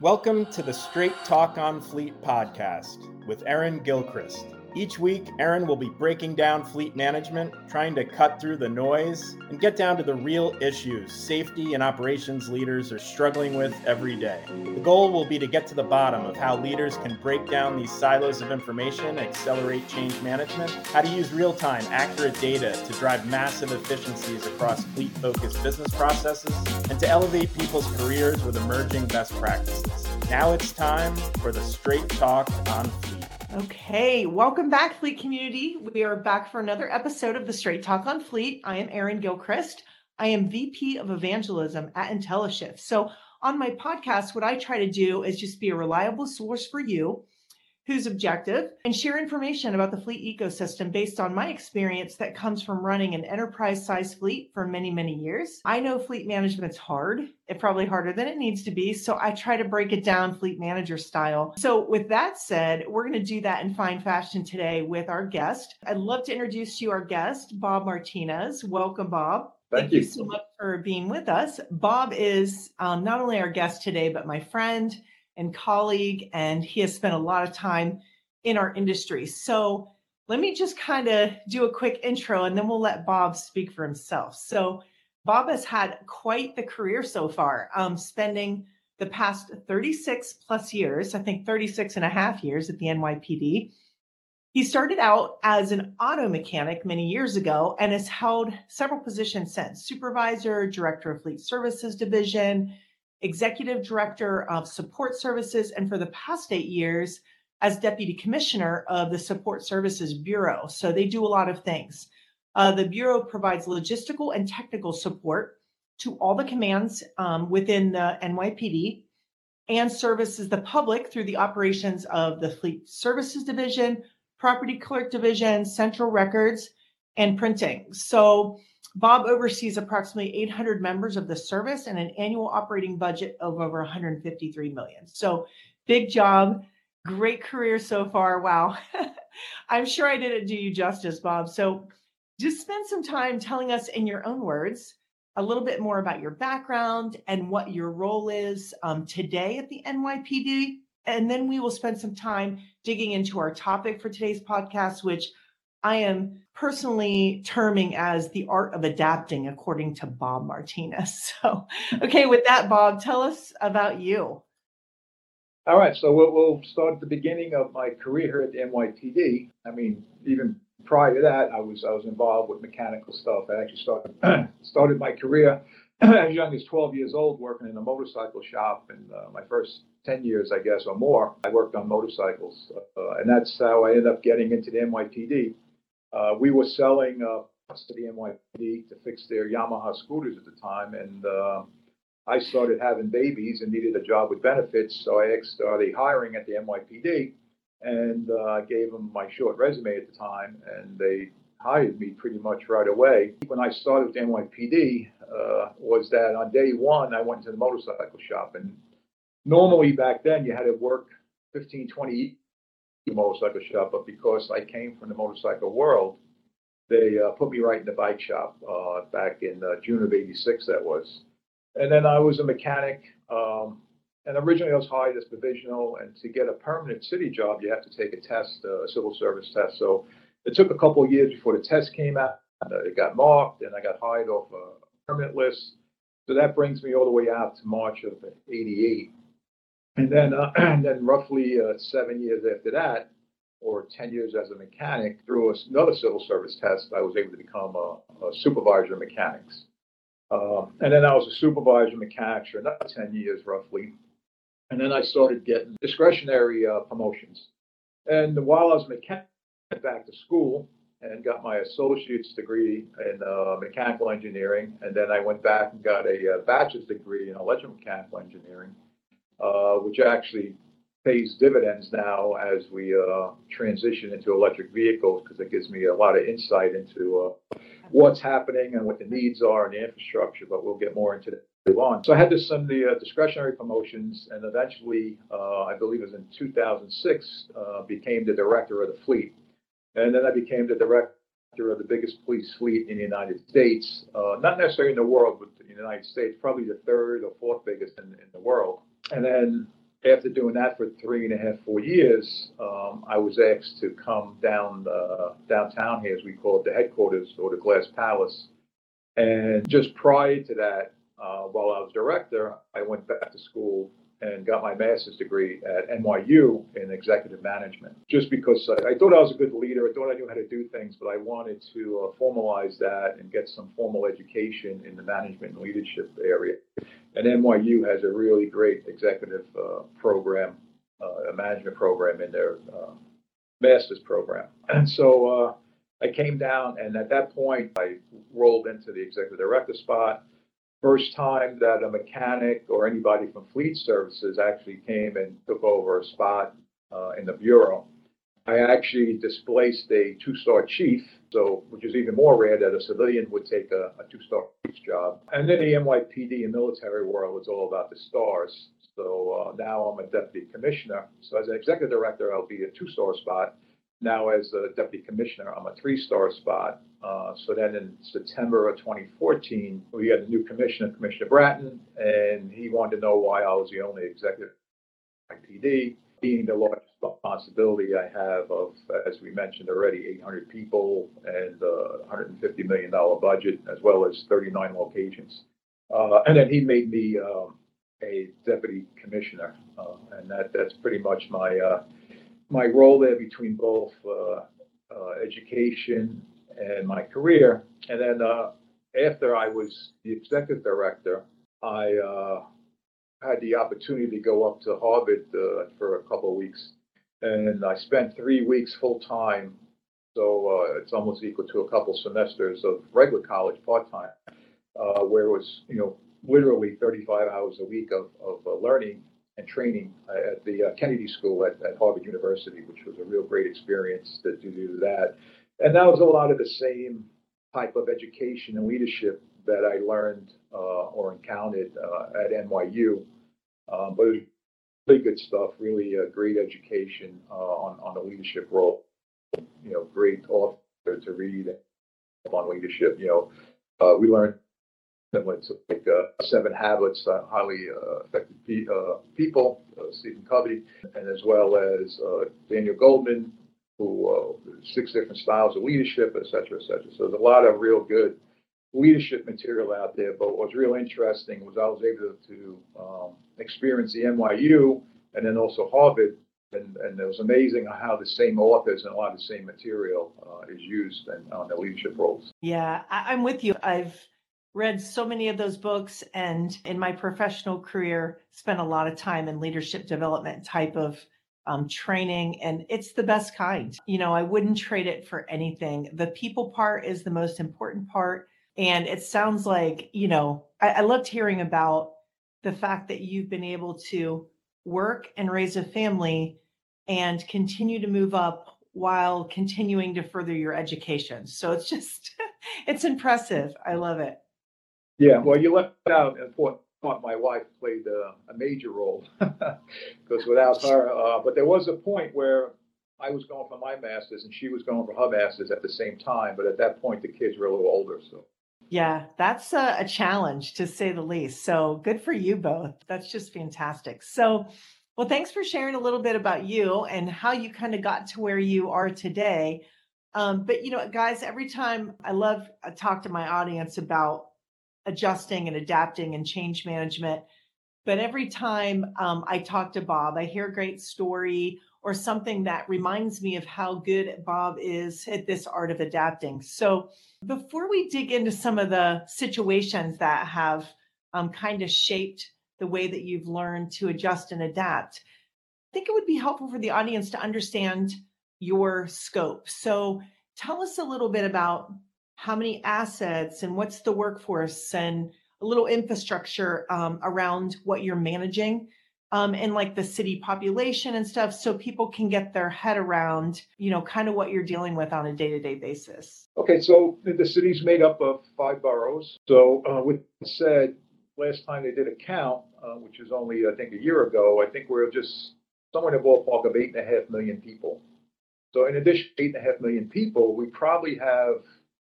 Welcome to the Straight Talk on Fleet podcast with Erin Gilchrist. Each week, Erin will be breaking down fleet management, trying to cut through the noise and get down to the real issues safety and operations leaders are struggling with every day. The goal will be to get to the bottom of how leaders can break down these silos of information, accelerate change management, how to use real time, accurate data to drive massive efficiencies across fleet focused business processes, and to elevate people's careers with emerging best practices. Now it's time for the Straight Talk on Fleet. Okay, welcome back, Fleet community. We are back for another episode of the Straight Talk on Fleet. I am Erin Gilchrist. I am VP of Evangelism at IntelliShift. So, on my podcast, what I try to do is just be a reliable source for you who's objective and share information about the fleet ecosystem based on my experience that comes from running an enterprise size fleet for many, many years. I know fleet management's hard, it's probably harder than it needs to be. So I try to break it down fleet manager style. So, with that said, we're going to do that in fine fashion today with our guest. I'd love to introduce to you our guest, Bob Martinez. Welcome, Bob. Thank, Thank you. you. so much for being with us. Bob is um, not only our guest today, but my friend and colleague, and he has spent a lot of time in our industry. So let me just kind of do a quick intro and then we'll let Bob speak for himself. So, Bob has had quite the career so far, um, spending the past 36 plus years, I think 36 and a half years at the NYPD. He started out as an auto mechanic many years ago and has held several positions since supervisor, director of fleet services division, executive director of support services, and for the past eight years, as deputy commissioner of the Support Services Bureau. So they do a lot of things. Uh, the Bureau provides logistical and technical support to all the commands um, within the NYPD and services the public through the operations of the Fleet Services Division, Property Clerk Division, Central Records, and Printing. So Bob oversees approximately 800 members of the service and an annual operating budget of over 153 million. So big job, great career so far. Wow. I'm sure I didn't do you justice, Bob. So just spend some time telling us in your own words a little bit more about your background and what your role is um, today at the NYPD. And then we will spend some time digging into our topic for today's podcast, which I am personally terming as the art of adapting, according to Bob Martinez. So, okay, with that, Bob, tell us about you. All right, so we'll, we'll start at the beginning of my career here at the NYPD. I mean, even prior to that, I was I was involved with mechanical stuff. I actually started started my career as young as 12 years old, working in a motorcycle shop. And uh, my first 10 years, I guess, or more, I worked on motorcycles, uh, and that's how I ended up getting into the NYPD. Uh, we were selling uh, to the NYPD to fix their Yamaha scooters at the time, and uh, I started having babies and needed a job with benefits, so I started hiring at the NYPD, and uh, I gave them my short resume at the time, and they hired me pretty much right away. When I started with the NYPD, uh, was that on day one I went to the motorcycle shop, and normally back then you had to work 15, 20 motorcycle shop, but because I came from the motorcycle world, they uh, put me right in the bike shop uh, back in uh, June of '86. That was, and then I was a mechanic. Um, and originally I was hired as provisional, and to get a permanent city job, you have to take a test, uh, a civil service test. So it took a couple of years before the test came out. It got marked, and I got hired off a permanent list. So that brings me all the way out to March of '88. And then, uh, and then roughly uh, seven years after that, or 10 years as a mechanic, through another civil service test, I was able to become a, a supervisor of mechanics. Uh, and then I was a supervisor of mechanics for another 10 years roughly. And then I started getting discretionary uh, promotions. And while I was mechanic, went back to school and got my associate's degree in uh, mechanical engineering. And then I went back and got a, a bachelor's degree in electromechanical engineering uh, which actually pays dividends now as we uh, transition into electric vehicles because it gives me a lot of insight into uh, what's happening and what the needs are in the infrastructure. But we'll get more into that on. So I had to send the uh, discretionary promotions, and eventually, uh, I believe it was in 2006, uh, became the director of the fleet, and then I became the director of the biggest police fleet in the United States. not necessarily in the world, but in the United States, probably the third or fourth biggest in, in the world. And then after doing that for three and a half, four years, um, I was asked to come down uh, downtown here, as we call it, the headquarters or the Glass Palace. And just prior to that, uh, while I was director, I went back to school and got my master's degree at NYU in executive management. Just because I, I thought I was a good leader, I thought I knew how to do things, but I wanted to uh, formalize that and get some formal education in the management and leadership area. And NYU has a really great executive uh, program, uh, a management program in their uh, master's program. And so uh, I came down, and at that point, I rolled into the executive director spot first time that a mechanic or anybody from fleet services actually came and took over a spot uh, in the bureau. I actually displaced a two-star chief, so which is even more rare that a civilian would take a, a two-star chief's job. And then the NYPD and military world was all about the stars. So uh, now I'm a deputy commissioner. So as an executive director, I'll be a two-star spot. Now as a deputy commissioner, I'm a three-star spot. Uh, so then in September of 2014, we had a new commissioner, Commissioner Bratton, and he wanted to know why I was the only executive PD, being the largest responsibility I have of, as we mentioned already, 800 people and a $150 million budget, as well as 39 locations. Uh, and then he made me um, a deputy commissioner, uh, and that that's pretty much my uh, my role there between both uh, uh, education and my career. And then uh, after I was the executive director, I uh, had the opportunity to go up to Harvard uh, for a couple of weeks, and I spent three weeks full time. So uh, it's almost equal to a couple semesters of regular college part time, uh, where it was you know literally 35 hours a week of, of uh, learning and training at the Kennedy School at, at Harvard University, which was a real great experience to, to do that. And that was a lot of the same type of education and leadership that I learned uh, or encountered uh, at NYU. Um, but it really good stuff, really a great education uh, on, on the leadership role. You know, great author to read on leadership. You know, uh, we learned to like uh, Seven Habits, uh, highly effective pe- people, Stephen Covey, and as well as Daniel Goleman, who uh, six different styles of leadership, et cetera, et cetera. So there's a lot of real good leadership material out there. But what was real interesting was I was able to um, experience the NYU and then also Harvard. And, and it was amazing how the same authors and a lot of the same material uh, is used in, on the leadership roles. Yeah, I, I'm with you. I've read so many of those books and in my professional career spent a lot of time in leadership development type of um, training, and it's the best kind. You know, I wouldn't trade it for anything. The people part is the most important part. And it sounds like, you know, I, I loved hearing about the fact that you've been able to work and raise a family and continue to move up while continuing to further your education. So it's just, it's impressive. I love it. Yeah, well, you left out an important thought my wife played a, a major role because without her, uh, but there was a point where I was going for my master's and she was going for her master's at the same time. But at that point, the kids were a little older. So, yeah, that's a, a challenge to say the least. So, good for you both. That's just fantastic. So, well, thanks for sharing a little bit about you and how you kind of got to where you are today. Um, but you know, guys, every time I love I talk to my audience about adjusting and adapting and change management. But every time um, I talk to Bob, I hear a great story or something that reminds me of how good Bob is at this art of adapting. So, before we dig into some of the situations that have um, kind of shaped the way that you've learned to adjust and adapt, I think it would be helpful for the audience to understand your scope. So, tell us a little bit about how many assets and what's the workforce and a little infrastructure um, around what you're managing um, and like the city population and stuff so people can get their head around you know kind of what you're dealing with on a day-to-day basis. Okay so the city's made up of five boroughs. So uh, with said last time they did a count uh, which was only i think a year ago i think we're just somewhere in the ballpark of eight and a half million people. So in addition to eight and a half million people we probably have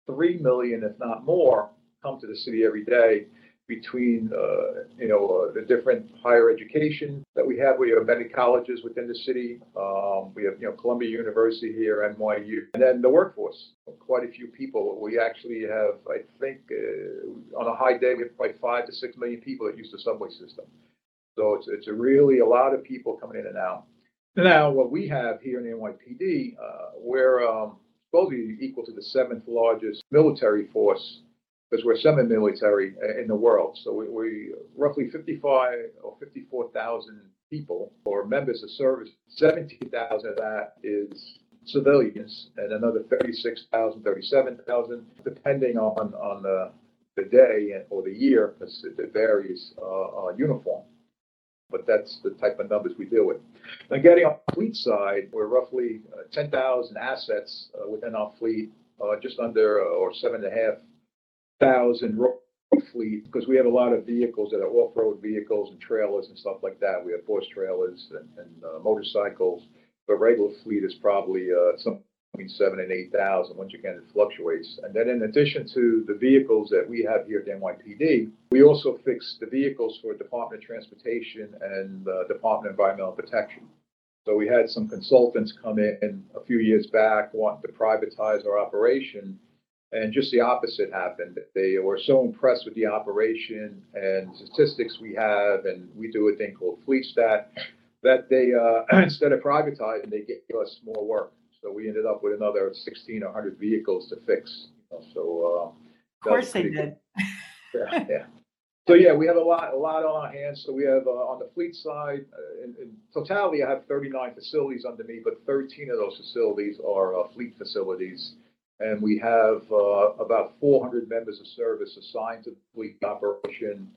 3 million, if not more, come to the city every day. Between, uh, you know, uh, the different higher education that we have. We have many colleges within the city. Um, we have, you know, Columbia University here, NYU, and then the workforce. Quite a few people. We actually have, I think, uh, on a high day, we have like five to six million people that use the subway system. So it's it's a really a lot of people coming in and out. Now, what we have here in the NYPD, uh, we're um, supposedly equal to the seventh largest military force because we're semi-military uh, in the world. So we, we roughly 55 or 54,000 people or members of service. 17,000 of that is civilians, and another 36,000, 37,000, depending on on the the day or the year, because it varies uh, uh, uniform. But that's the type of numbers we deal with. Now, getting on the fleet side, we're roughly uh, 10,000 assets uh, within our fleet, uh, just under or seven and a half thousand fleet because we have a lot of vehicles that are off-road vehicles and trailers and stuff like that. We have horse trailers and, and uh, motorcycles. But regular fleet is probably uh, something between seven and eight thousand. Once again, it fluctuates. And then, in addition to the vehicles that we have here at NYPD, we also fix the vehicles for Department of Transportation and uh, Department of Environmental Protection. So we had some consultants come in a few years back wanting to privatize our operation and just the opposite happened. They were so impressed with the operation and statistics we have, and we do a thing called Fleet Stat, that they, uh, instead of privatizing, they gave us more work. So we ended up with another 1,600 vehicles to fix. So, uh, of course they did. yeah, yeah. So yeah, we have a lot, a lot on our hands. So we have uh, on the fleet side, uh, in, in, totality, I have 39 facilities under me, but 13 of those facilities are uh, fleet facilities and we have uh, about 400 members of service assigned to the fleet operation.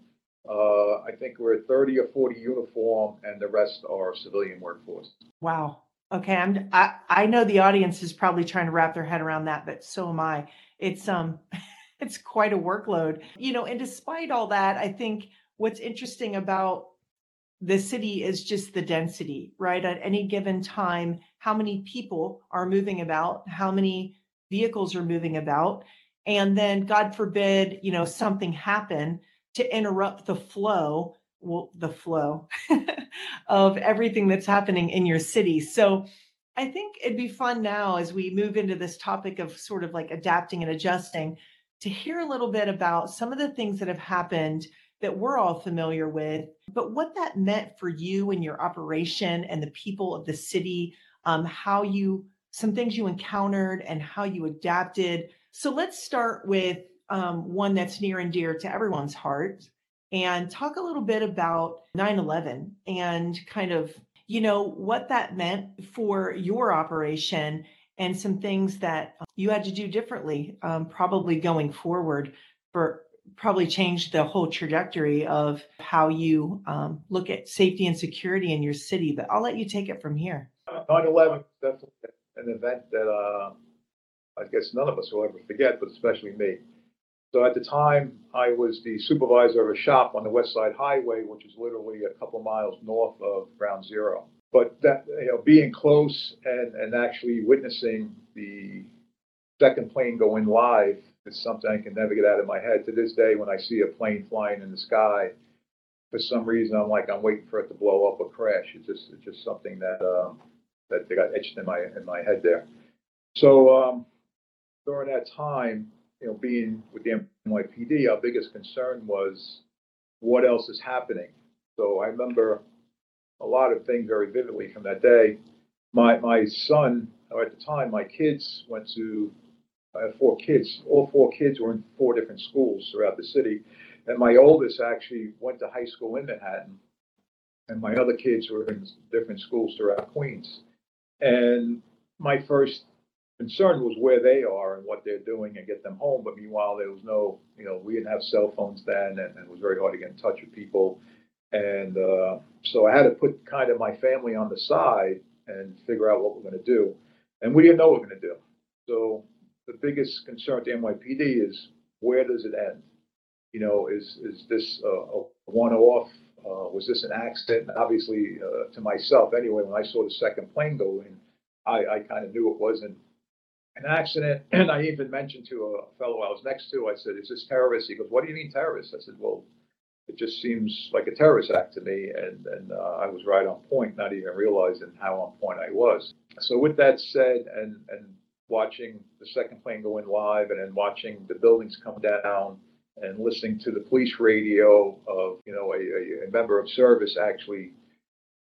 Uh, I think we're at 30 or 40 uniform, and the rest are civilian workforce. Wow. Okay, I'm. I, I know the audience is probably trying to wrap their head around that, but so am I. It's um, it's quite a workload, you know. And despite all that, I think what's interesting about the city is just the density, right? At any given time, how many people are moving about, how many vehicles are moving about and then god forbid you know something happen to interrupt the flow well the flow of everything that's happening in your city. So i think it'd be fun now as we move into this topic of sort of like adapting and adjusting to hear a little bit about some of the things that have happened that we're all familiar with but what that meant for you and your operation and the people of the city um, how you some things you encountered and how you adapted. So let's start with um, one that's near and dear to everyone's heart and talk a little bit about 9 11 and kind of, you know, what that meant for your operation and some things that you had to do differently, um, probably going forward for probably changed the whole trajectory of how you um, look at safety and security in your city. But I'll let you take it from here. 9 11 definitely an event that uh, I guess none of us will ever forget, but especially me. So at the time, I was the supervisor of a shop on the West Side Highway, which is literally a couple miles north of Ground Zero. But that you know, being close and and actually witnessing the second plane go in live is something I can never get out of my head. To this day, when I see a plane flying in the sky, for some reason I'm like I'm waiting for it to blow up or crash. It's just it's just something that. Uh, that they got etched in my in my head there. So um, during that time, you know, being with the NYPD, our biggest concern was what else is happening. So I remember a lot of things very vividly from that day. My my son, or at the time, my kids went to. I have four kids. All four kids were in four different schools throughout the city, and my oldest actually went to high school in Manhattan, and my other kids were in different schools throughout Queens. And my first concern was where they are and what they're doing and get them home. But meanwhile, there was no, you know, we didn't have cell phones then, and, and it was very hard to get in touch with people. And uh, so I had to put kind of my family on the side and figure out what we're going to do. And we didn't know what we're going to do. So the biggest concern at the NYPD is where does it end? You know, is is this a, a one-off uh, was this an accident? Obviously, uh, to myself anyway, when I saw the second plane go in, I, I kind of knew it wasn't an accident. And I even mentioned to a fellow I was next to, I said, Is this terrorist? He goes, What do you mean terrorist? I said, Well, it just seems like a terrorist act to me. And, and uh, I was right on point, not even realizing how on point I was. So, with that said, and, and watching the second plane go in live and then watching the buildings come down and listening to the police radio of, you know, a, a member of service actually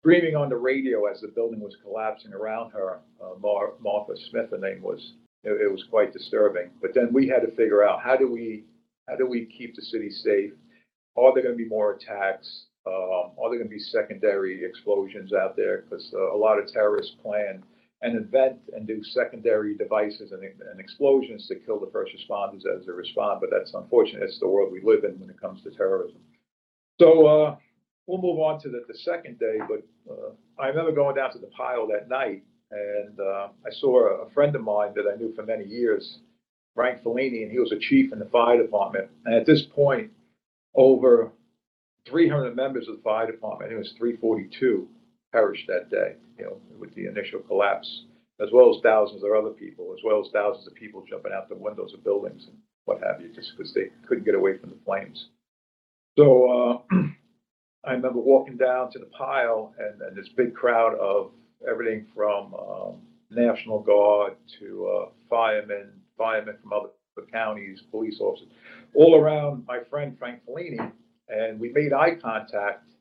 screaming on the radio as the building was collapsing around her, uh, Mar- Martha Smith, her name was. It, it was quite disturbing. But then we had to figure out how do we how do we keep the city safe? Are there going to be more attacks? Um, are there going to be secondary explosions out there? Because uh, a lot of terrorists plan an event and do secondary devices and, and, explosions to kill the first responders as they respond. But that's unfortunate. It's the world we live in when it comes to terrorism. So uh, we'll move on to the, the second day. But uh, I remember going down to the pile that night, and uh, I saw a, a friend of mine that I knew for many years, Frank Fellini, and he was a chief in the fire department. And at this point, over 300 members of the fire department, it was 342, perished that day, you know, with the initial collapse, as well as thousands of other people, as well as thousands of people jumping out the windows of buildings and what have you, just because they couldn't get away from the flames. So uh, I remember walking down to the pile and, and this big crowd of everything from um, National Guard to uh, firemen, firemen from other counties, police officers, all around my friend Frank Fellini, and we made eye contact,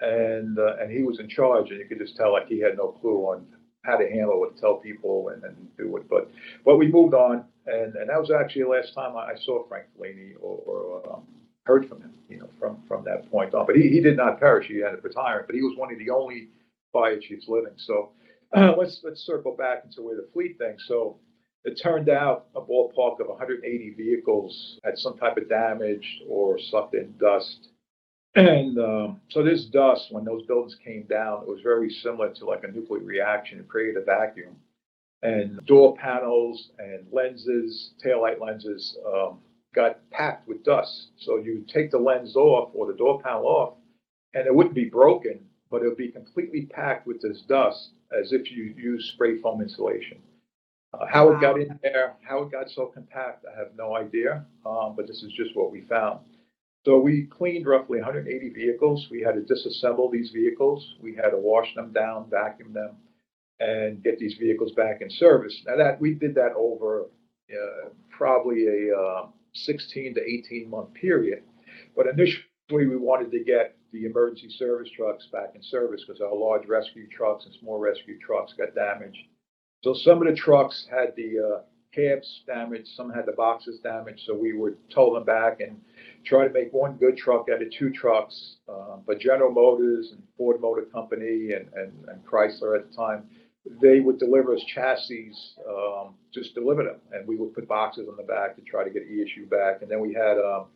and uh, and he was in charge, and you could just tell like he had no clue on how to handle it, tell people, and, and do it. But but we moved on, and and that was actually the last time I, saw Frank Fellini or, or um, heard from him, you know, from from that point on. But he, he did not perish; he ended up retiring. But he was one of the only fire chiefs living. So uh, let's let's circle back into where the fleet thing. So it turned out a ballpark of 180 vehicles had some type of damage or sucked in dust. And um, so this dust, when those buildings came down, it was very similar to like a nuclear reaction. It created a vacuum. And door panels and lenses, taillight lenses, um, got packed with dust. So you take the lens off or the door panel off, and it wouldn't be broken, but it would be completely packed with this dust as if you use spray foam insulation. Uh, how it got in there, how it got so compact, I have no idea. Um, but this is just what we found. So we cleaned roughly 180 vehicles. We had to disassemble these vehicles. We had to wash them down, vacuum them, and get these vehicles back in service. Now that we did that over uh, probably a uh, 16 to 18 month period. But initially, we wanted to get the emergency service trucks back in service because our large rescue trucks and small rescue trucks got damaged. So some of the trucks had the uh, cabs damaged, some had the boxes damaged. So we would tow them back and try to make one good truck out of two trucks. Uh, but General Motors and Ford Motor Company and, and, and Chrysler at the time they would deliver us chassis, um, just deliver them, and we would put boxes on the back to try to get ESU back. And then we had um,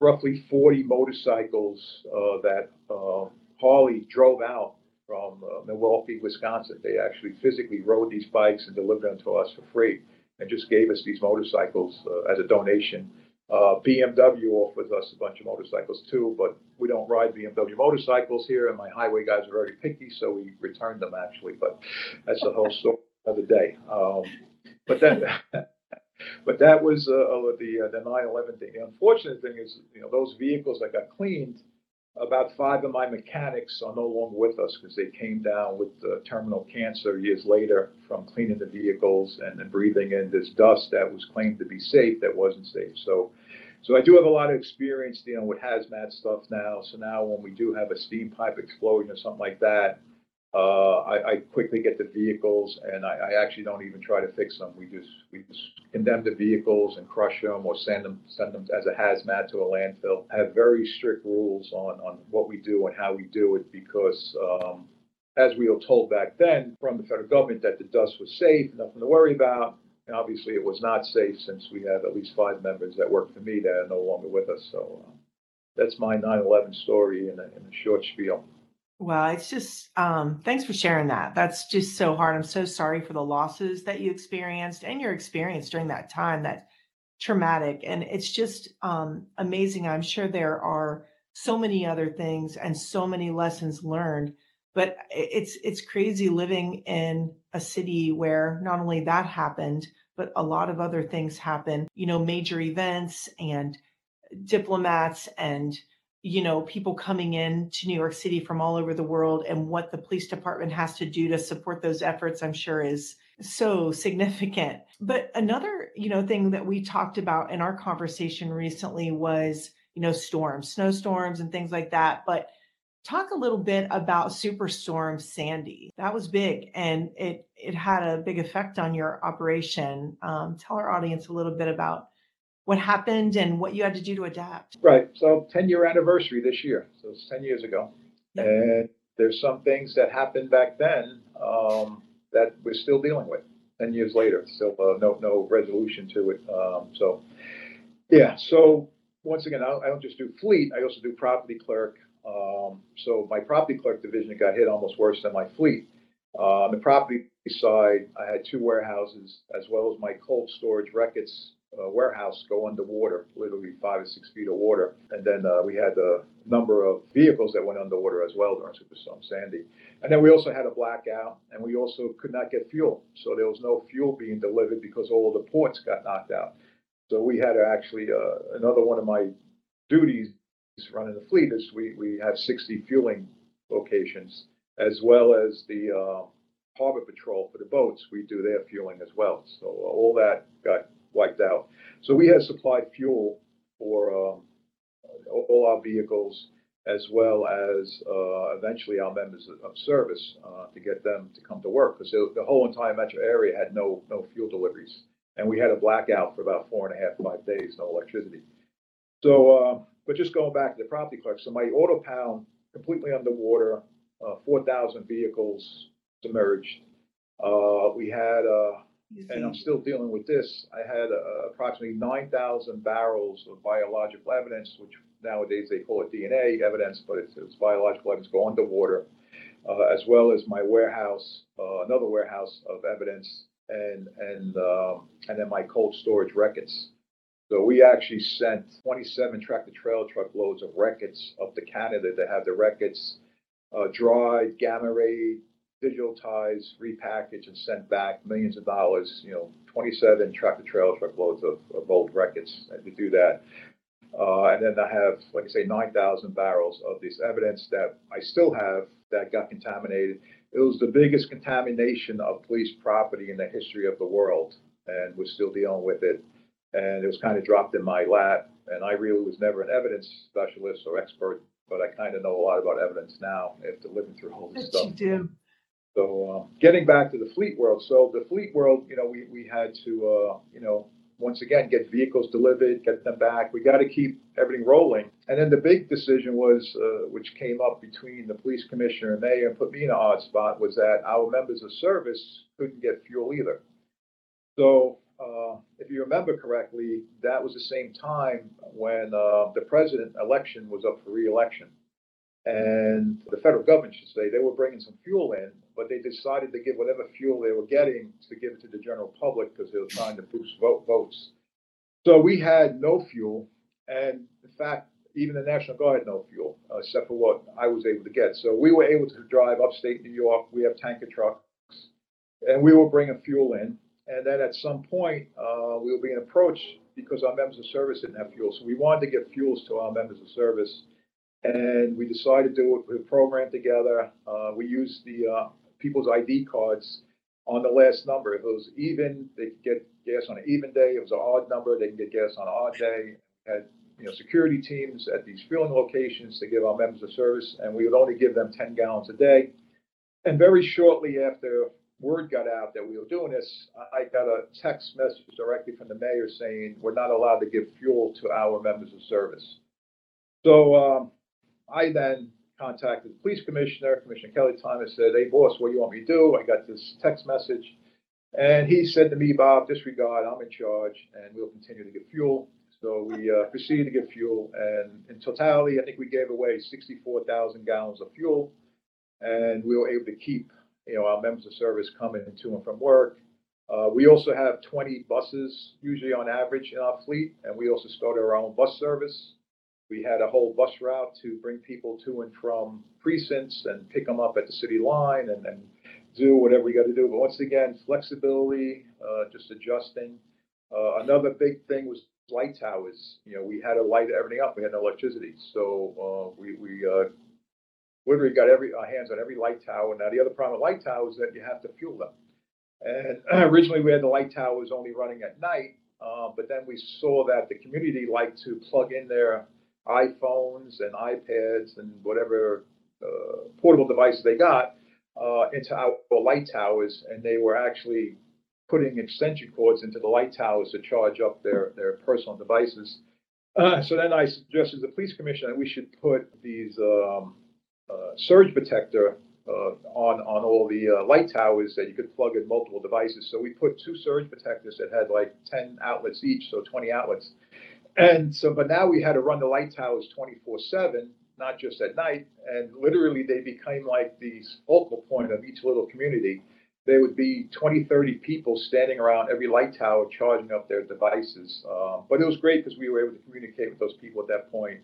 roughly 40 motorcycles uh, that uh, Harley drove out from uh, Milwaukee, Wisconsin. They actually physically rode these bikes and delivered them to us for free, and just gave us these motorcycles uh, as a donation. Uh, BMW offers us a bunch of motorcycles too, but we don't ride BMW motorcycles here, and my highway guys are very picky, so we returned them actually. But that's a whole story another day. Um, but that, but that was uh, uh the uh, the 9/11 thing. The unfortunate thing is, you know, those vehicles that got cleaned, about five of my mechanics are no longer with us because they came down with terminal cancer years later from cleaning the vehicles and, and breathing in this dust that was claimed to be safe that wasn't safe. So so I do have a lot of experience dealing with hazmat stuff now. So now when we do have a steam pipe explosion or something like that, uh, I, I, quickly get the vehicles and I, I, actually don't even try to fix them. We just we just condemn the vehicles and crush them or send them send them as a hazmat to a landfill. I have very strict rules on on what we do and how we do it because. Um, as we were told back then from the federal government that the dust was safe, nothing to worry about, obviously, it was not safe since we have at least five members that work for me that are no longer with us. So uh, that's my 9/11 story in a, in a short spiel. Well, it's just um, thanks for sharing that. That's just so hard. I'm so sorry for the losses that you experienced and your experience during that time. That traumatic, and it's just um, amazing. I'm sure there are so many other things and so many lessons learned but it's it's crazy living in a city where not only that happened but a lot of other things happen you know major events and diplomats and you know, people coming in to New York City from all over the world and what the police department has to do to support those efforts, I'm sure is so significant. But another, you know, thing that we talked about in our conversation recently was, you know, storms, snowstorms and things like that. But talk a little bit about Superstorm Sandy. That was big and it it had a big effect on your operation. Um, tell our audience a little bit about what happened and what you had to do to adapt. Right. So 10 year anniversary this year. So it's 10 years ago. And there's some things that happened back then um, that we're still dealing with 10 years later. Still uh, no, no resolution to it. Um, so, yeah. So once again, I don't, I don't, just do fleet, I also do property clerk. Um, so my property clerk division got hit almost worse than my fleet. Uh, on the property side, I had two warehouses as well as my cold storage Reckitt's uh, warehouse go underwater, literally five or six feet of water. And then uh, we had a number of vehicles that went underwater as well during Superstorm Sandy. And then we also had a blackout, and we also could not get fuel. So there was no fuel being delivered because all the ports got knocked out. So we had to actually, uh, another one of my duties running the fleet is we, we have 60 fueling locations, as well as the uh, harbor patrol for the boats. We do their fueling as well. So uh, all that got wiped out. So we had supplied fuel for um, all our vehicles as well as uh, eventually our members of service uh, to get them to come to work because the whole entire metro area had no no fuel deliveries and we had a blackout for about four and a half five days no electricity so uh, but just going back to the property clerk so my auto pound completely underwater uh, 4000 vehicles submerged uh, we had uh, and I'm still dealing with this. I had uh, approximately 9,000 barrels of biological evidence, which nowadays they call it DNA evidence, but it's, it's biological evidence go underwater, uh, as well as my warehouse, uh, another warehouse of evidence, and and um, and then my cold storage Reckitt's. So we actually sent 27 tractor trailer truck loads of records up to Canada to have the records uh, dried, gamma rayed, digitized, repackaged, and sent back millions of dollars. You know, 27 tractor trailer truckloads of, of old records to do that. Uh, and then I have, like I say, 9,000 barrels of this evidence that I still have that got contaminated. It was the biggest contamination of police property in the history of the world, and we're still dealing with it. And it was kind of dropped in my lap. And I really was never an evidence specialist or expert, but I kind of know a lot about evidence now after living through all this stuff. You do. So um, getting back to the fleet world, so the fleet world, you know, we, we had to, uh, you know, once again get vehicles delivered, get them back. We got to keep everything rolling. And then the big decision was, uh, which came up between the police commissioner and mayor and put me in an odd spot, was that our members of service couldn't get fuel either. So uh, if you remember correctly, that was the same time when uh, the president election was up for reelection. And the federal government should say they were bringing some fuel in, but they decided to give whatever fuel they were getting to give it to the general public because they were trying to boost vote votes. So we had no fuel, and in fact, even the National Guard had no fuel uh, except for what I was able to get. So we were able to drive upstate New York. We have tanker trucks, and we were bringing fuel in. And then at some point, uh, we were being approached because our members of service didn't have fuel. So we wanted to give fuels to our members of service and we decided to do it with a program together. Uh, we used the uh, people's ID cards on the last number. If it was even, they could get gas on an even day. If it was an odd number, they can get gas on an odd day. Had you know security teams at these fueling locations to give our members of service, and we would only give them 10 gallons a day. And very shortly after word got out that we were doing this, I got a text message directly from the mayor saying we're not allowed to give fuel to our members of service. So um, I then contacted the police commissioner, Commissioner Kelly Thomas, said, hey, boss, what do you want me to do? I got this text message. And he said to me, Bob, disregard, I'm in charge, and we'll continue to give fuel. So we uh, proceeded to give fuel, and in totality, I think we gave away 64,000 gallons of fuel, and we were able to keep, you know, our members of service coming to and from work. Uh, we also have 20 buses, usually on average, in our fleet, and we also started our own bus service. We had a whole bus route to bring people to and from precincts and pick them up at the city line and, and do whatever we got to do. But once again, flexibility, uh, just adjusting. Uh, another big thing was light towers, you know, we had to light everything up. We had no electricity, so uh, we we uh, literally got every our hands on every light tower. Now the other problem with light towers is that you have to fuel them. And originally we had the light towers only running at night, uh, but then we saw that the community liked to plug in their iPhones and iPads and whatever uh, portable devices they got uh, into our light towers, and they were actually putting extension cords into the light towers to charge up their, their personal devices. Uh, so then I suggested to the police commissioner that we should put these um, uh, surge protector uh, on on all the uh, light towers that you could plug in multiple devices. So we put two surge protectors that had like 10 outlets each, so 20 outlets. And so, but now we had to run the light towers 24 7, not just at night. And literally, they became like the focal point of each little community. There would be 20, 30 people standing around every light tower charging up their devices. Um, but it was great because we were able to communicate with those people at that point.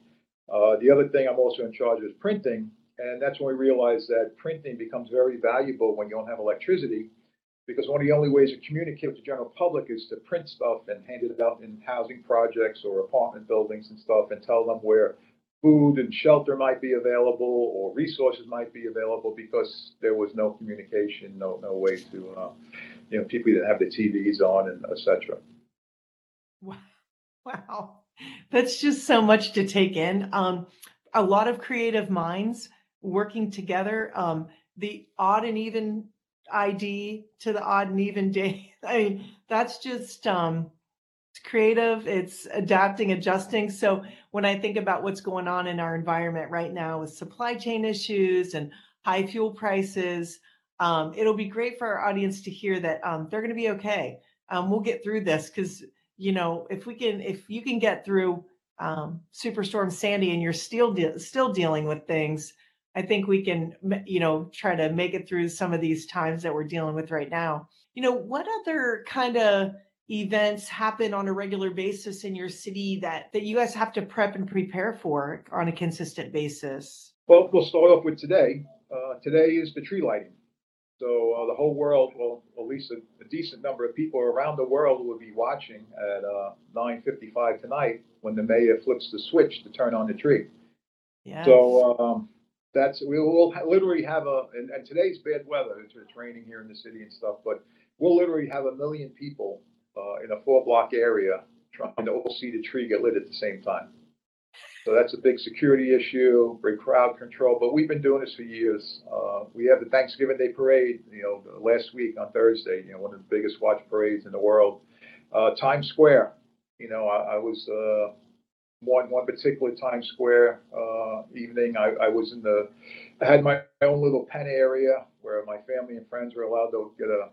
Uh, the other thing I'm also in charge of is printing. And that's when we realized that printing becomes very valuable when you don't have electricity because one of the only ways to communicate with the general public is to print stuff and hand it out in housing projects or apartment buildings and stuff and tell them where food and shelter might be available or resources might be available because there was no communication, no no way to, uh, you know, people didn't have the TVs on and etc. Wow, wow, that's just so much to take in. Um, a lot of creative minds working together. Um, the odd and even ID to the odd and even day. I mean, that's just um it's creative, it's adapting, adjusting. So when I think about what's going on in our environment right now with supply chain issues and high fuel prices, um, it'll be great for our audience to hear that um, they're going to be okay. Um, we'll get through this because you know if we can, if you can get through um, Superstorm Sandy and you're still de- still dealing with things, I think we can, you know, try to make it through some of these times that we're dealing with right now. You know, what other kind of events happen on a regular basis in your city that that you guys have to prep and prepare for on a consistent basis? Well, we'll start off with today. Uh, today is the tree lighting. So uh, the whole world, well, at least a, a, decent number of people around the world will be watching at uh, 9:55 tonight when the mayor flips the switch to turn on the tree. Yeah. So um, that's we will literally have a and, and, today's bad weather. It's, raining here in the city and stuff, but we'll literally have a million people uh, in a four block area trying to all see the tree get lit at the same time. So that's a big security issue, big crowd control. But we've been doing this for years. Uh, we have the Thanksgiving Day parade. You know, last week on Thursday. You know, one of the biggest watch parades in the world. Uh, Times Square. You know, I, I was uh, one one particular Times Square uh, evening. I, I was in the, I had my my, own little pen area where my family and friends were allowed to get a,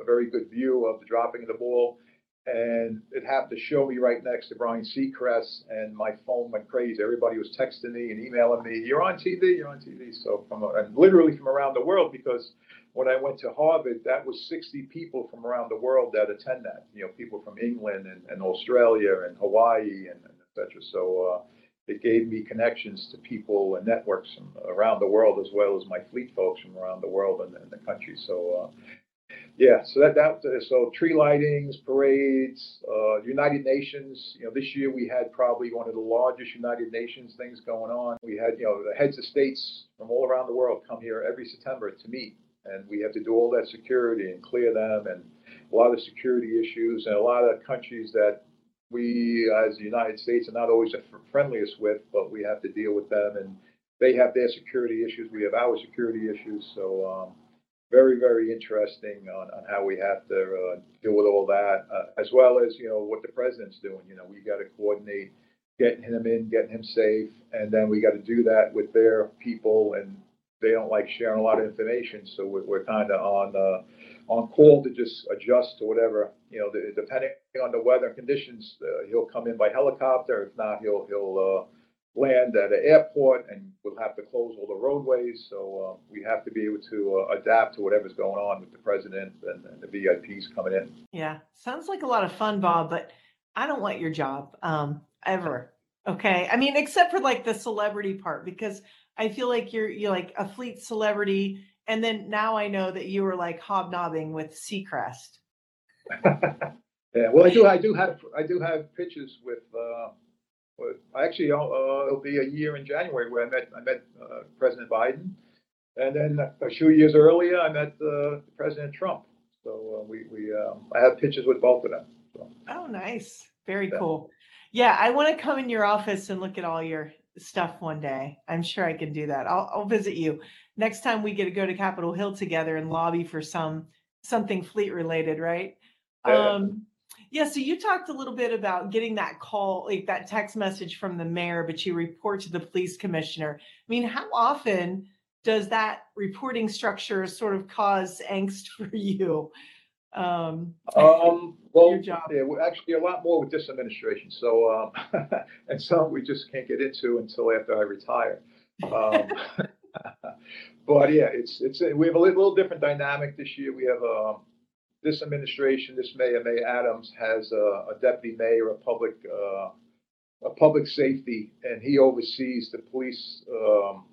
a very good view of the dropping of the ball, and it happened to show me right next to Ryan Seacrest, and my phone went crazy. Everybody was texting me and emailing me, "You're on TV, you're on TV." So from literally from around the world because when I went to Harvard, that was 60 people from around the world that attend that. You know, people from England and, and Australia and Hawaii and So uh, it gave me connections to people and networks from around the world, as well as my fleet folks from around the world and, and the country. So uh, yeah, so that that so tree lightings, parades, uh, United Nations. You know, this year we had probably one of the largest United Nations things going on. We had you know the heads of states from all around the world come here every September to meet, and we have to do all that security and clear them and a lot of security issues and a lot of countries that we, as the United States, are not always the friendliest with, but we have to deal with them, and they have their security issues. We have our security issues. So, um, very, very interesting on, on how we have to uh, deal with all that, uh, as well as you know what the president's doing. You know, we got to coordinate getting him in, getting him safe, and then we got to do that with their people, and they don't like sharing a lot of information, so we're, we're kind of on. Uh, on call to just adjust to whatever you know. The, depending on the weather conditions, uh, he'll come in by helicopter. If not, he'll he'll uh, land at an airport, and we'll have to close all the roadways. So uh, we have to be able to uh, adapt to whatever's going on with the president and, and, the VIPs coming in. Yeah, sounds like a lot of fun, Bob. But I don't want your job um, ever. Okay, I mean, except for like the celebrity part, because I feel like you're you're like a fleet celebrity and then now I know that you were like hobnobbing with Seacrest. Yeah, well, I do, I do have, I do have pictures with, uh, with, actually, uh, it'll be a year in January where I met, I met, uh, President Biden. And then a few years earlier, I met, uh, President Trump. So, uh, we, we, um, I have pictures with both of them. So, Oh, nice. Very Yeah. cool. Yeah, I want to come in your office and look at all your stuff one day. I'm sure I can do that. I'll, I'll visit you next time we get to go to Capitol Hill together and lobby for some something fleet related, right? Yeah. Um, yeah. So you talked a little bit about getting that call, like that text message from the mayor, but you report to the police commissioner. I mean, how often does that reporting structure sort of cause angst for you? Um, Um, well, Your job. yeah, actually a lot more with this administration. So, um, and some we just can't get into until after I retire. Um, but yeah, it's, it's, we have a little, different dynamic this year. We have, um, this administration, this mayor, Mayor Adams, has a, a deputy mayor of public, uh, a public safety, and he oversees the police, um,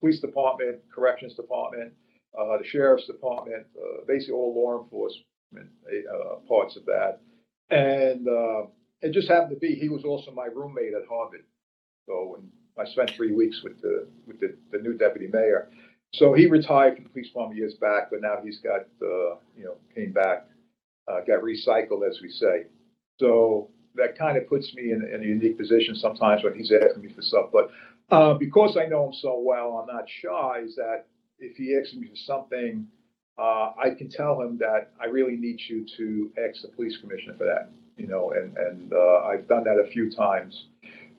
police department, corrections department, uh, the sheriff's department, uh, basically all law enforcement uh, parts of that. And uh, it just happened to be he was also my roommate at Harvard. So I spent three weeks with the with the, the new deputy mayor. So he retired from the police department years back, but now he's got uh, you know came back, uh, got recycled as we say. So that kind of puts me in, in a unique position sometimes when he's asking me for stuff. But uh, because I know him so well, I'm not shy. Is that if he asks me for something uh, I can tell him that I really need you to ask the police commissioner for that, you know, and, and, uh, I've done that a few times.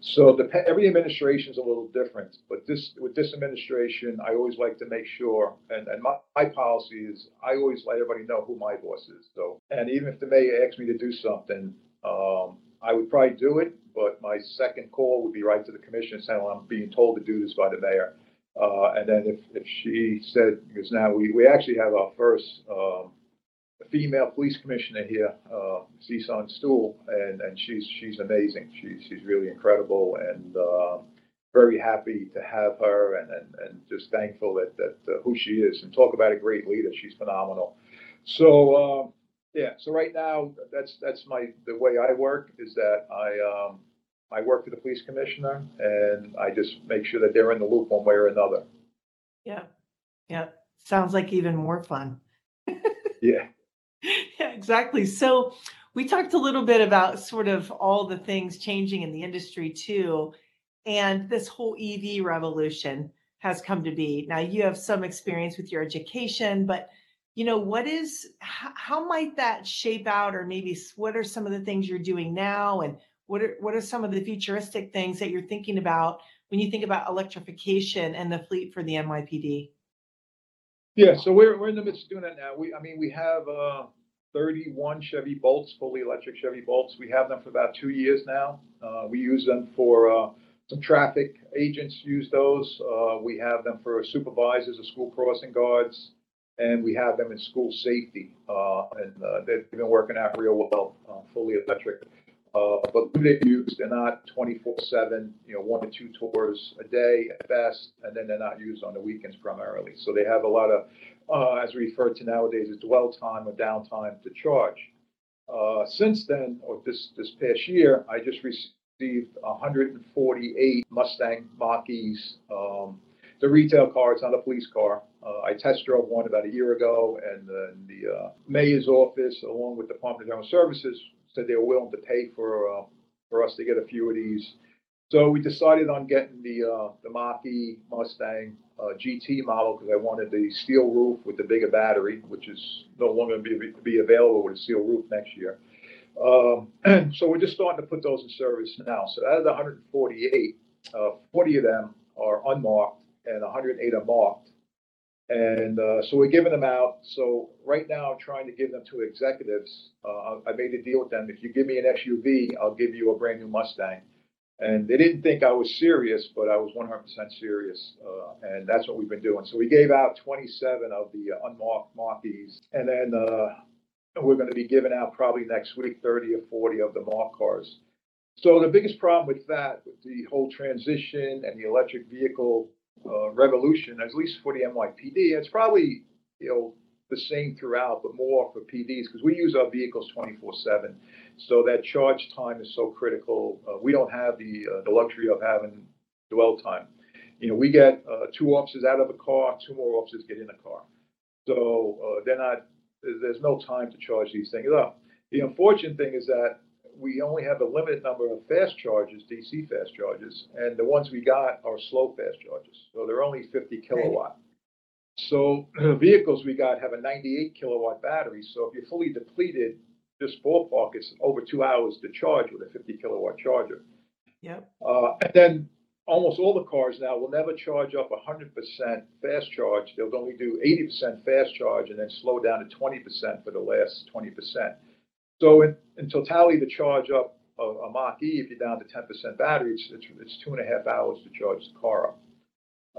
So the, every administration is a little different, but this, with this administration, I always like to make sure, and, and my, my policy is, I always let everybody know who my boss is, so. And even if the mayor asks me to do something, um, I would probably do it, but my second call would be right to the commissioner saying, well, I'm being told to do this by the mayor. Uh, and then if, if she said, because now we, we actually have our first, um, female police commissioner here, uh, Keechant Sewell, and, and she's, she's amazing. She's, she's really incredible and, uh, very happy to have her and, and, and just thankful that, that, uh, who she is. And talk about a great leader. She's phenomenal. So, um, yeah, so right now, that's, that's my, the way I work is that I, um, I work for the police commissioner and I just make sure that they're in the loop one way or another. yeah. Yeah. Sounds like even more fun. Yeah. Exactly. So we talked a little bit about sort of all the things changing in the industry too. And this whole EV revolution has come to be. Now you have some experience with your education, but you know, what is how, how might that shape out or maybe what are some of the things you're doing now and what are what are some of the futuristic things that you're thinking about when you think about electrification and the fleet for the NYPD? Yeah, so we're, we're in the midst of doing that now. We, I mean, we have, uh, thirty-one Chevy Bolts, fully electric Chevy Bolts. We have them for about two years now. Uh, we use them for, uh, some traffic agents use those. Uh, we have them for supervisors of school crossing guards. And we have them in school safety, uh, and, uh, they've been working out real well, uh, fully electric. Uh, but they use, they're not twenty-four seven, you know, one to two tours a day at best, and then they're not used on the weekends primarily. So they have a lot of, uh, as we refer to nowadays, as dwell time or downtime to charge. Uh, since then, or this, this past year, I just received hundred and forty-eight Mustang Mach-E's, um, the retail car, it's not a police car. Uh, I test drove one about a year ago, and then the uh, mayor's office, along with the Department of General Services, said they were willing to pay for uh, for us to get a few of these. So we decided on getting the uh, the Mach-E Mustang uh, GT model because I wanted the steel roof with the bigger battery, which is no longer going to be, be available with a steel roof next year. Um, so we're just starting to put those in service now. So out of the 148, uh, 40 of them are unmarked and 108 are marked. And uh, so we're giving them out. So right now, I'm trying to give them to executives. Uh, I made a deal with them. If you give me an SUV, I'll give you a brand new Mustang. And they didn't think I was serious, but I was 100% serious. Uh, and that's what we've been doing. So we gave out 27 of the unmarked Mach-E's. And then uh, we're going to be giving out probably next week 30 or 40 of the marked cars. So the biggest problem with that, with the whole transition and the electric vehicle uh, revolution, at least for the NYPD, it's probably, you know, the same throughout, but more for PDs because we use our vehicles 24 7. So that charge time is so critical. Uh, we don't have the uh, the luxury of having dwell time. You know, we get uh, two officers out of a car, two more officers get in a car. So uh, they're not. There's no time to charge these things up. The unfortunate thing is that we only have a limited number of fast chargers, DC fast chargers, and the ones we got are slow fast chargers. So they're only 50 kilowatt. So the vehicles we got have a 98 kilowatt battery. So if you're fully depleted, just ballpark, it's over two hours to charge with a 50 kilowatt charger. Yep. Uh, and then almost all the cars now will never charge up 100% fast charge. They'll only do 80% fast charge and then slow down to 20% for the last 20%. So in, in totality, to charge up a, a Mach E, if you're down to 10% battery, it's, it's, it's, two and a half hours to charge the car up.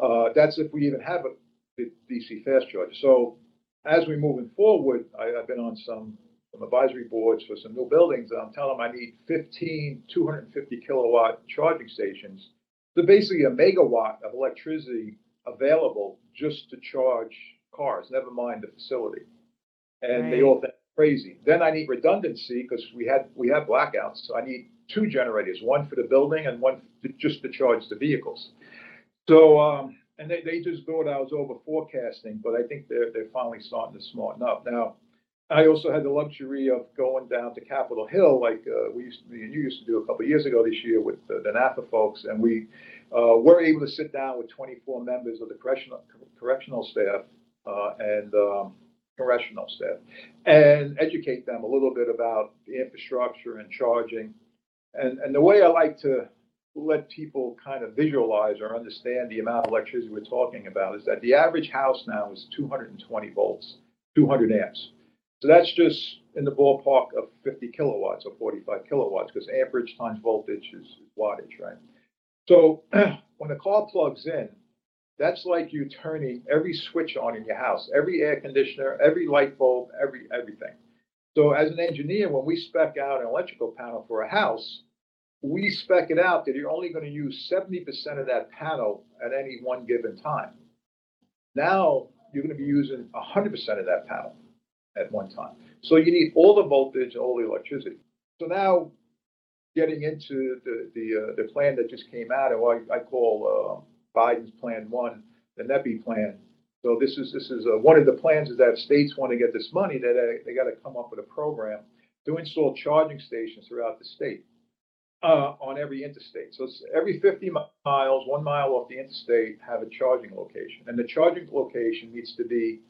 Uh, that's if we even have a DC fast charger. So as we're moving forward, I, have been on some, some advisory boards for some new buildings, and I'm telling them I need 15 250 kilowatt charging stations. So basically a megawatt of electricity available just to charge cars, never mind the facility. And right. they all think crazy. Then I need redundancy because we had we have blackouts. So I need two generators, one for the building and one to, just to charge the vehicles. So um, and they, they just thought I was over forecasting, but I think they're they're finally starting to smarten up. Now, I also had the luxury of going down to Capitol Hill, like uh, we used to, you used to do a couple years ago this year with the, the NAFA folks, and we uh, were able to sit down with 24 members of the correctional correctional staff uh, and um, congressional staff and educate them a little bit about the infrastructure and charging. And, and the way I like to let people kind of visualize or understand the amount of electricity we're talking about is that the average house now is 220 volts, 200 amps. So that's just in the ballpark of 50 kilowatts or 45 kilowatts because amperage times voltage is, wattage, right? So when a car plugs in, that's like you turning every switch on in your house, every air conditioner, every light bulb, every everything. So as an engineer, when we spec out an electrical panel for a house, we spec it out that you're only going to use 70% of that panel at any one given time. Now you're going to be using 100% of that panel at one time. So you need all the voltage all the electricity. So now getting into the the, uh, the plan that just came out, and what I, call uh, Biden's Plan One, the NEVI plan. So this is this is uh, one of the plans is that states want to get this money that they, they got to come up with a program to install charging stations throughout the state uh, on every interstate. So every 50 miles, one mile off the interstate, have a charging location, and the charging location needs to be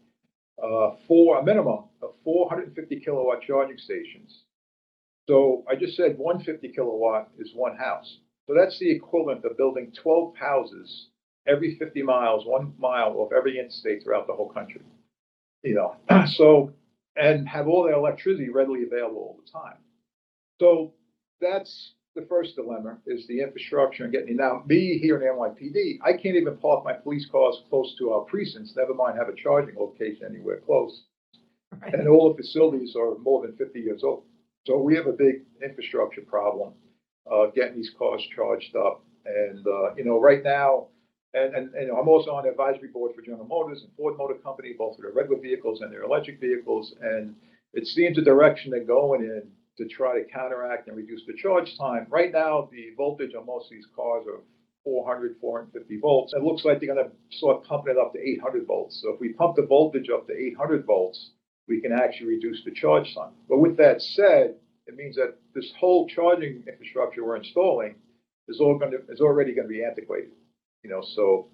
uh, for a minimum of 450 kilowatt charging stations. So I just said 150 kilowatt is one house. So that's the equivalent of building 12 houses every 50 miles, one mile of every interstate throughout the whole country. You know, so and have all the electricity readily available all the time. So that's the first dilemma is the infrastructure and getting now me here in NYPD, I can't even park my police cars close to our precincts, never mind have a charging location anywhere close. Right. And all the facilities are more than 50 years old. So we have a big infrastructure problem uh, getting these cars charged up. And uh, you know, right now, and, and, and I'm also on the advisory board for General Motors and Ford Motor Company, both for their regular vehicles and their electric vehicles. And it seems the direction they're going in to try to counteract and reduce the charge time. Right now, the voltage on most of these cars are 400, 450 volts. It looks like they're going to start pumping it up to 800 volts. So if we pump the voltage up to 800 volts, we can actually reduce the charge time. But with that said, it means that this whole charging infrastructure we're installing is all going to is already going to be antiquated. You know, so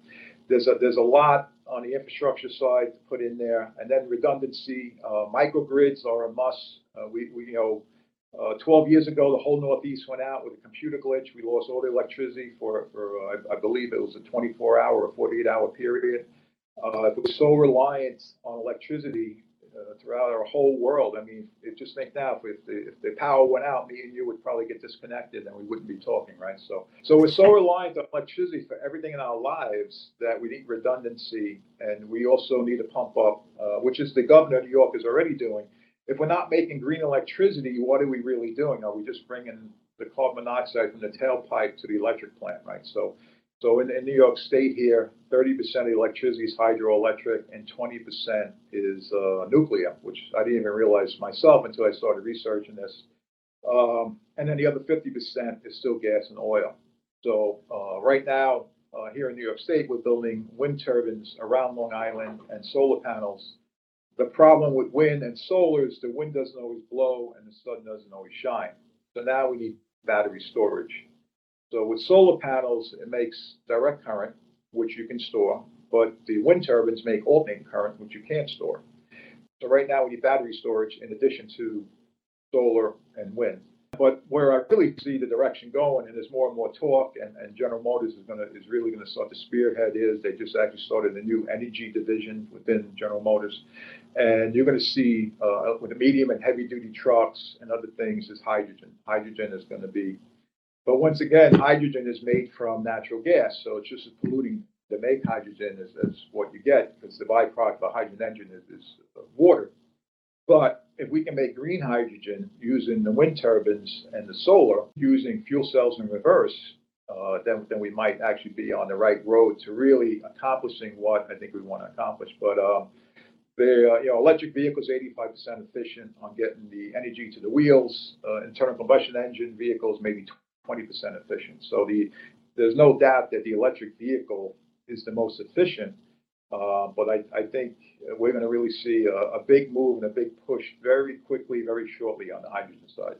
there's a there's a lot on the infrastructure side to put in there, and then redundancy. Uh, microgrids are a must. Uh, we, we you know. Uh, 12 years ago, the whole Northeast went out with a computer glitch. We lost all the electricity for, for uh, I, I, believe it was a 24 hour or 48 hour period. Uh, it was so reliant on electricity uh, throughout our whole world. I mean, if, just think now, if the, if the power went out, me and you would probably get disconnected and we wouldn't be talking, right? So, so we're so reliant on electricity for everything in our lives that we need redundancy, and we also need to pump up, uh, which is the governor of New York is already doing. If we're not making green electricity, what are we really doing? Are we just bringing the carbon monoxide from the tailpipe to the electric plant, right? So, So in, in New York State here, 30% of the electricity is hydroelectric and 20% is uh, nuclear, which I didn't even realize myself until I started researching this. Um, and then the other 50% is still gas and oil. So uh, right now, uh, here in New York State, we're building wind turbines around Long Island and solar panels. The problem with wind and solar is the wind doesn't always blow and the sun doesn't always shine. So now we need battery storage. So with solar panels, it makes direct current, which you can store, but the wind turbines make alternating current, which you can't store. So right now we need battery storage in addition to solar and wind. But where I really see the direction going, and there's more and more talk, and, and General Motors is going to is really going to start to spearhead is they just actually started a new energy division within General Motors, and you're going to see uh, with the medium and heavy duty trucks and other things is hydrogen. Hydrogen is going to be, but once again, hydrogen is made from natural gas, so it's just as polluting to make hydrogen as, as what you get because the byproduct of a hydrogen engine is, is water. But if we can make green hydrogen using the wind turbines and the solar, using fuel cells in reverse, uh, then, then we might actually be on the right road to really accomplishing what I think we want to accomplish. But um, the uh, you know electric vehicles 85% efficient on getting the energy to the wheels. Uh, internal combustion engine vehicles maybe 20% efficient. So the there's no doubt that the electric vehicle is the most efficient. Uh, but I, I, think we're going to really see a, a, big move and a big push very quickly, very shortly on the hydrogen side.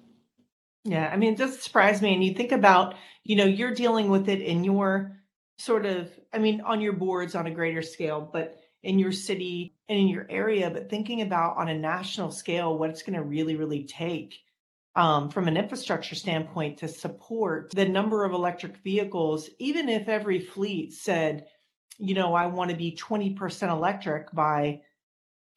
Yeah, I mean, it doesn't surprise me. And you think about, you know, you're dealing with it in your sort of, I mean, on your boards on a greater scale, but in your city and in your area, but thinking about on a national scale what it's going to really, really take um, from an infrastructure standpoint to support the number of electric vehicles, even if every fleet said, you know, I want to be 20% electric by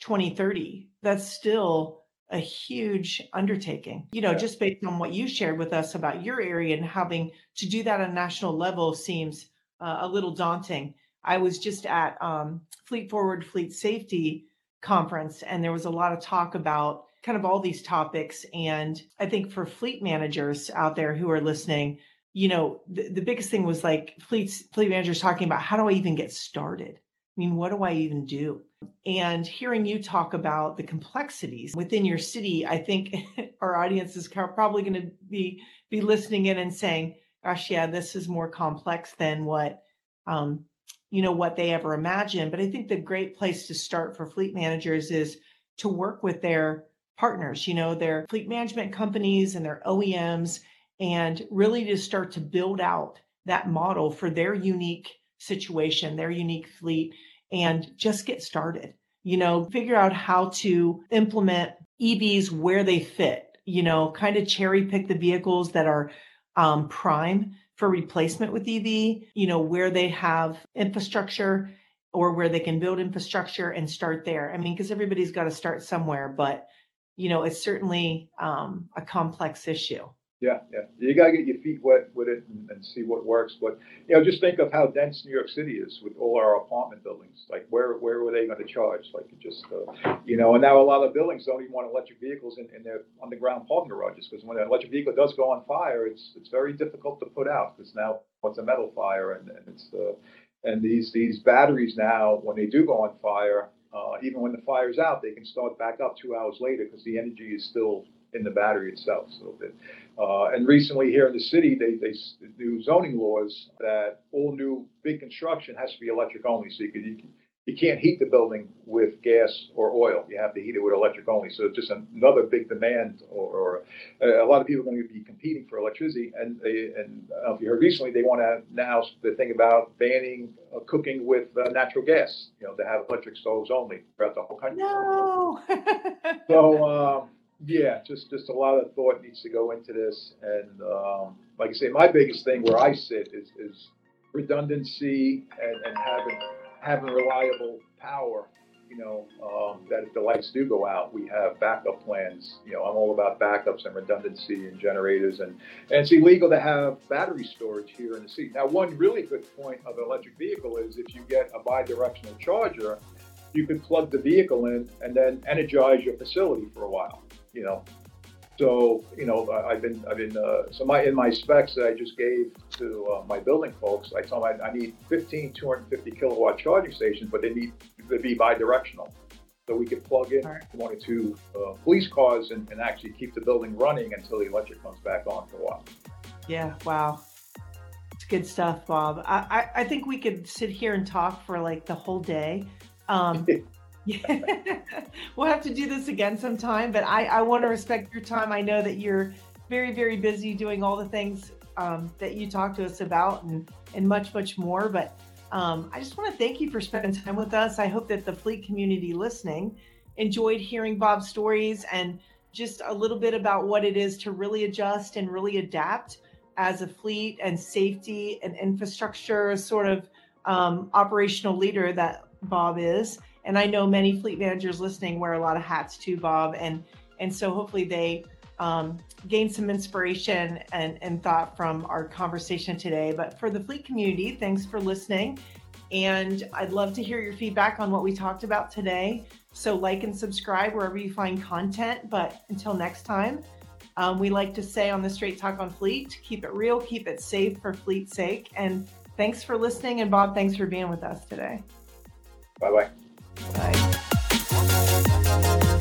2030. That's still a huge undertaking. You know, just based on what you shared with us about your area and having to do that on a national level seems uh, a little daunting. I was just at um, Fleet Forward Fleet Safety conference, and there was a lot of talk about kind of all these topics. And I think for fleet managers out there who are listening, you know, the, the biggest thing was like fleets, fleet managers talking about how do I even get started? I mean, what do I even do? And hearing you talk about the complexities within your city, I think our audience is probably going to be be listening in and saying, "Gosh, yeah, this is more complex than what um, you know what they ever imagined." But I think the great place to start for fleet managers is to work with their partners, you know, their fleet management companies and their OEMs and really to start to build out that model for their unique situation, their unique fleet, and just get started. You know, figure out how to implement EVs where they fit, you know, kind of cherry pick the vehicles that are um, prime for replacement with EV, you know, where they have infrastructure or where they can build infrastructure and start there. I mean, because everybody's got to start somewhere, but, you know, it's certainly um, a complex issue. Yeah, yeah. You got to get your feet wet with it and, and, see what works. But you know, just think of how dense New York City is with all our apartment buildings. Like, where where were they going to charge? Like, just uh, you know, and now a lot of buildings don't even want electric vehicles in, in their underground parking garages because when an electric vehicle does go on fire, it's it's very difficult to put out because now it's a metal fire and, and it's uh, and these these batteries now when they do go on fire, uh, even when the fire's out, they can start back up two hours later because the energy is still in the battery itself. So that uh, and recently here in the city, they, they do zoning laws that all new big construction has to be electric only. So you, can, you, you can't heat the building with gas or oil. You have to heat it with electric only. So it's just another big demand, or, or uh, a lot of people are going to be competing for electricity. And they, and uh, if you heard recently, they want to now the thing about banning uh, cooking with uh, natural gas. You know, to have electric stoves only throughout the whole country. No. so. Um, yeah, just just a lot of thought needs to go into this, and um, like I say, my biggest thing where I sit is, is redundancy and, and having having reliable power. You know, um, that if the lights do go out, we have backup plans. You know, I'm all about backups and redundancy and generators, and and it's illegal to have battery storage here in the city. Now, one really good point of an electric vehicle is if you get a bidirectional charger, you can plug the vehicle in and then energize your facility for a while you know. So, you know, I- I've been, I've been, uh, so my, in my specs that I just gave to uh, my building folks, I told them I, I need 15 250 kilowatt charging stations, but they need to be bi-directional. So we could plug in Right. one or two uh, police cars and, and actually keep the building running until the electric comes back on for a while. Yeah, wow. It's good stuff, Bob. I, I, I think we could sit here and talk for like the whole day. Um, yeah. we'll have to do this again sometime, but I, I want to respect your time. I know that you're very, very busy doing all the things um, that you talked to us about and, and much, much more. But um, I just want to thank you for spending time with us. I hope that the fleet community listening enjoyed hearing Bob's stories and just a little bit about what it is to really adjust and really adapt as a fleet and safety and infrastructure sort of um, operational leader that Bob is. And I know many fleet managers listening wear a lot of hats too, Bob. And and so hopefully they um, gain some inspiration and, and thought from our conversation today. But for the fleet community, thanks for listening. And I'd love to hear your feedback on what we talked about today. So like and subscribe wherever you find content. But until next time, um, we like to say on the Straight Talk on Fleet, keep it real, keep it safe for fleet's sake. And thanks for listening. And Bob, thanks for being with us today. Bye bye. 来哒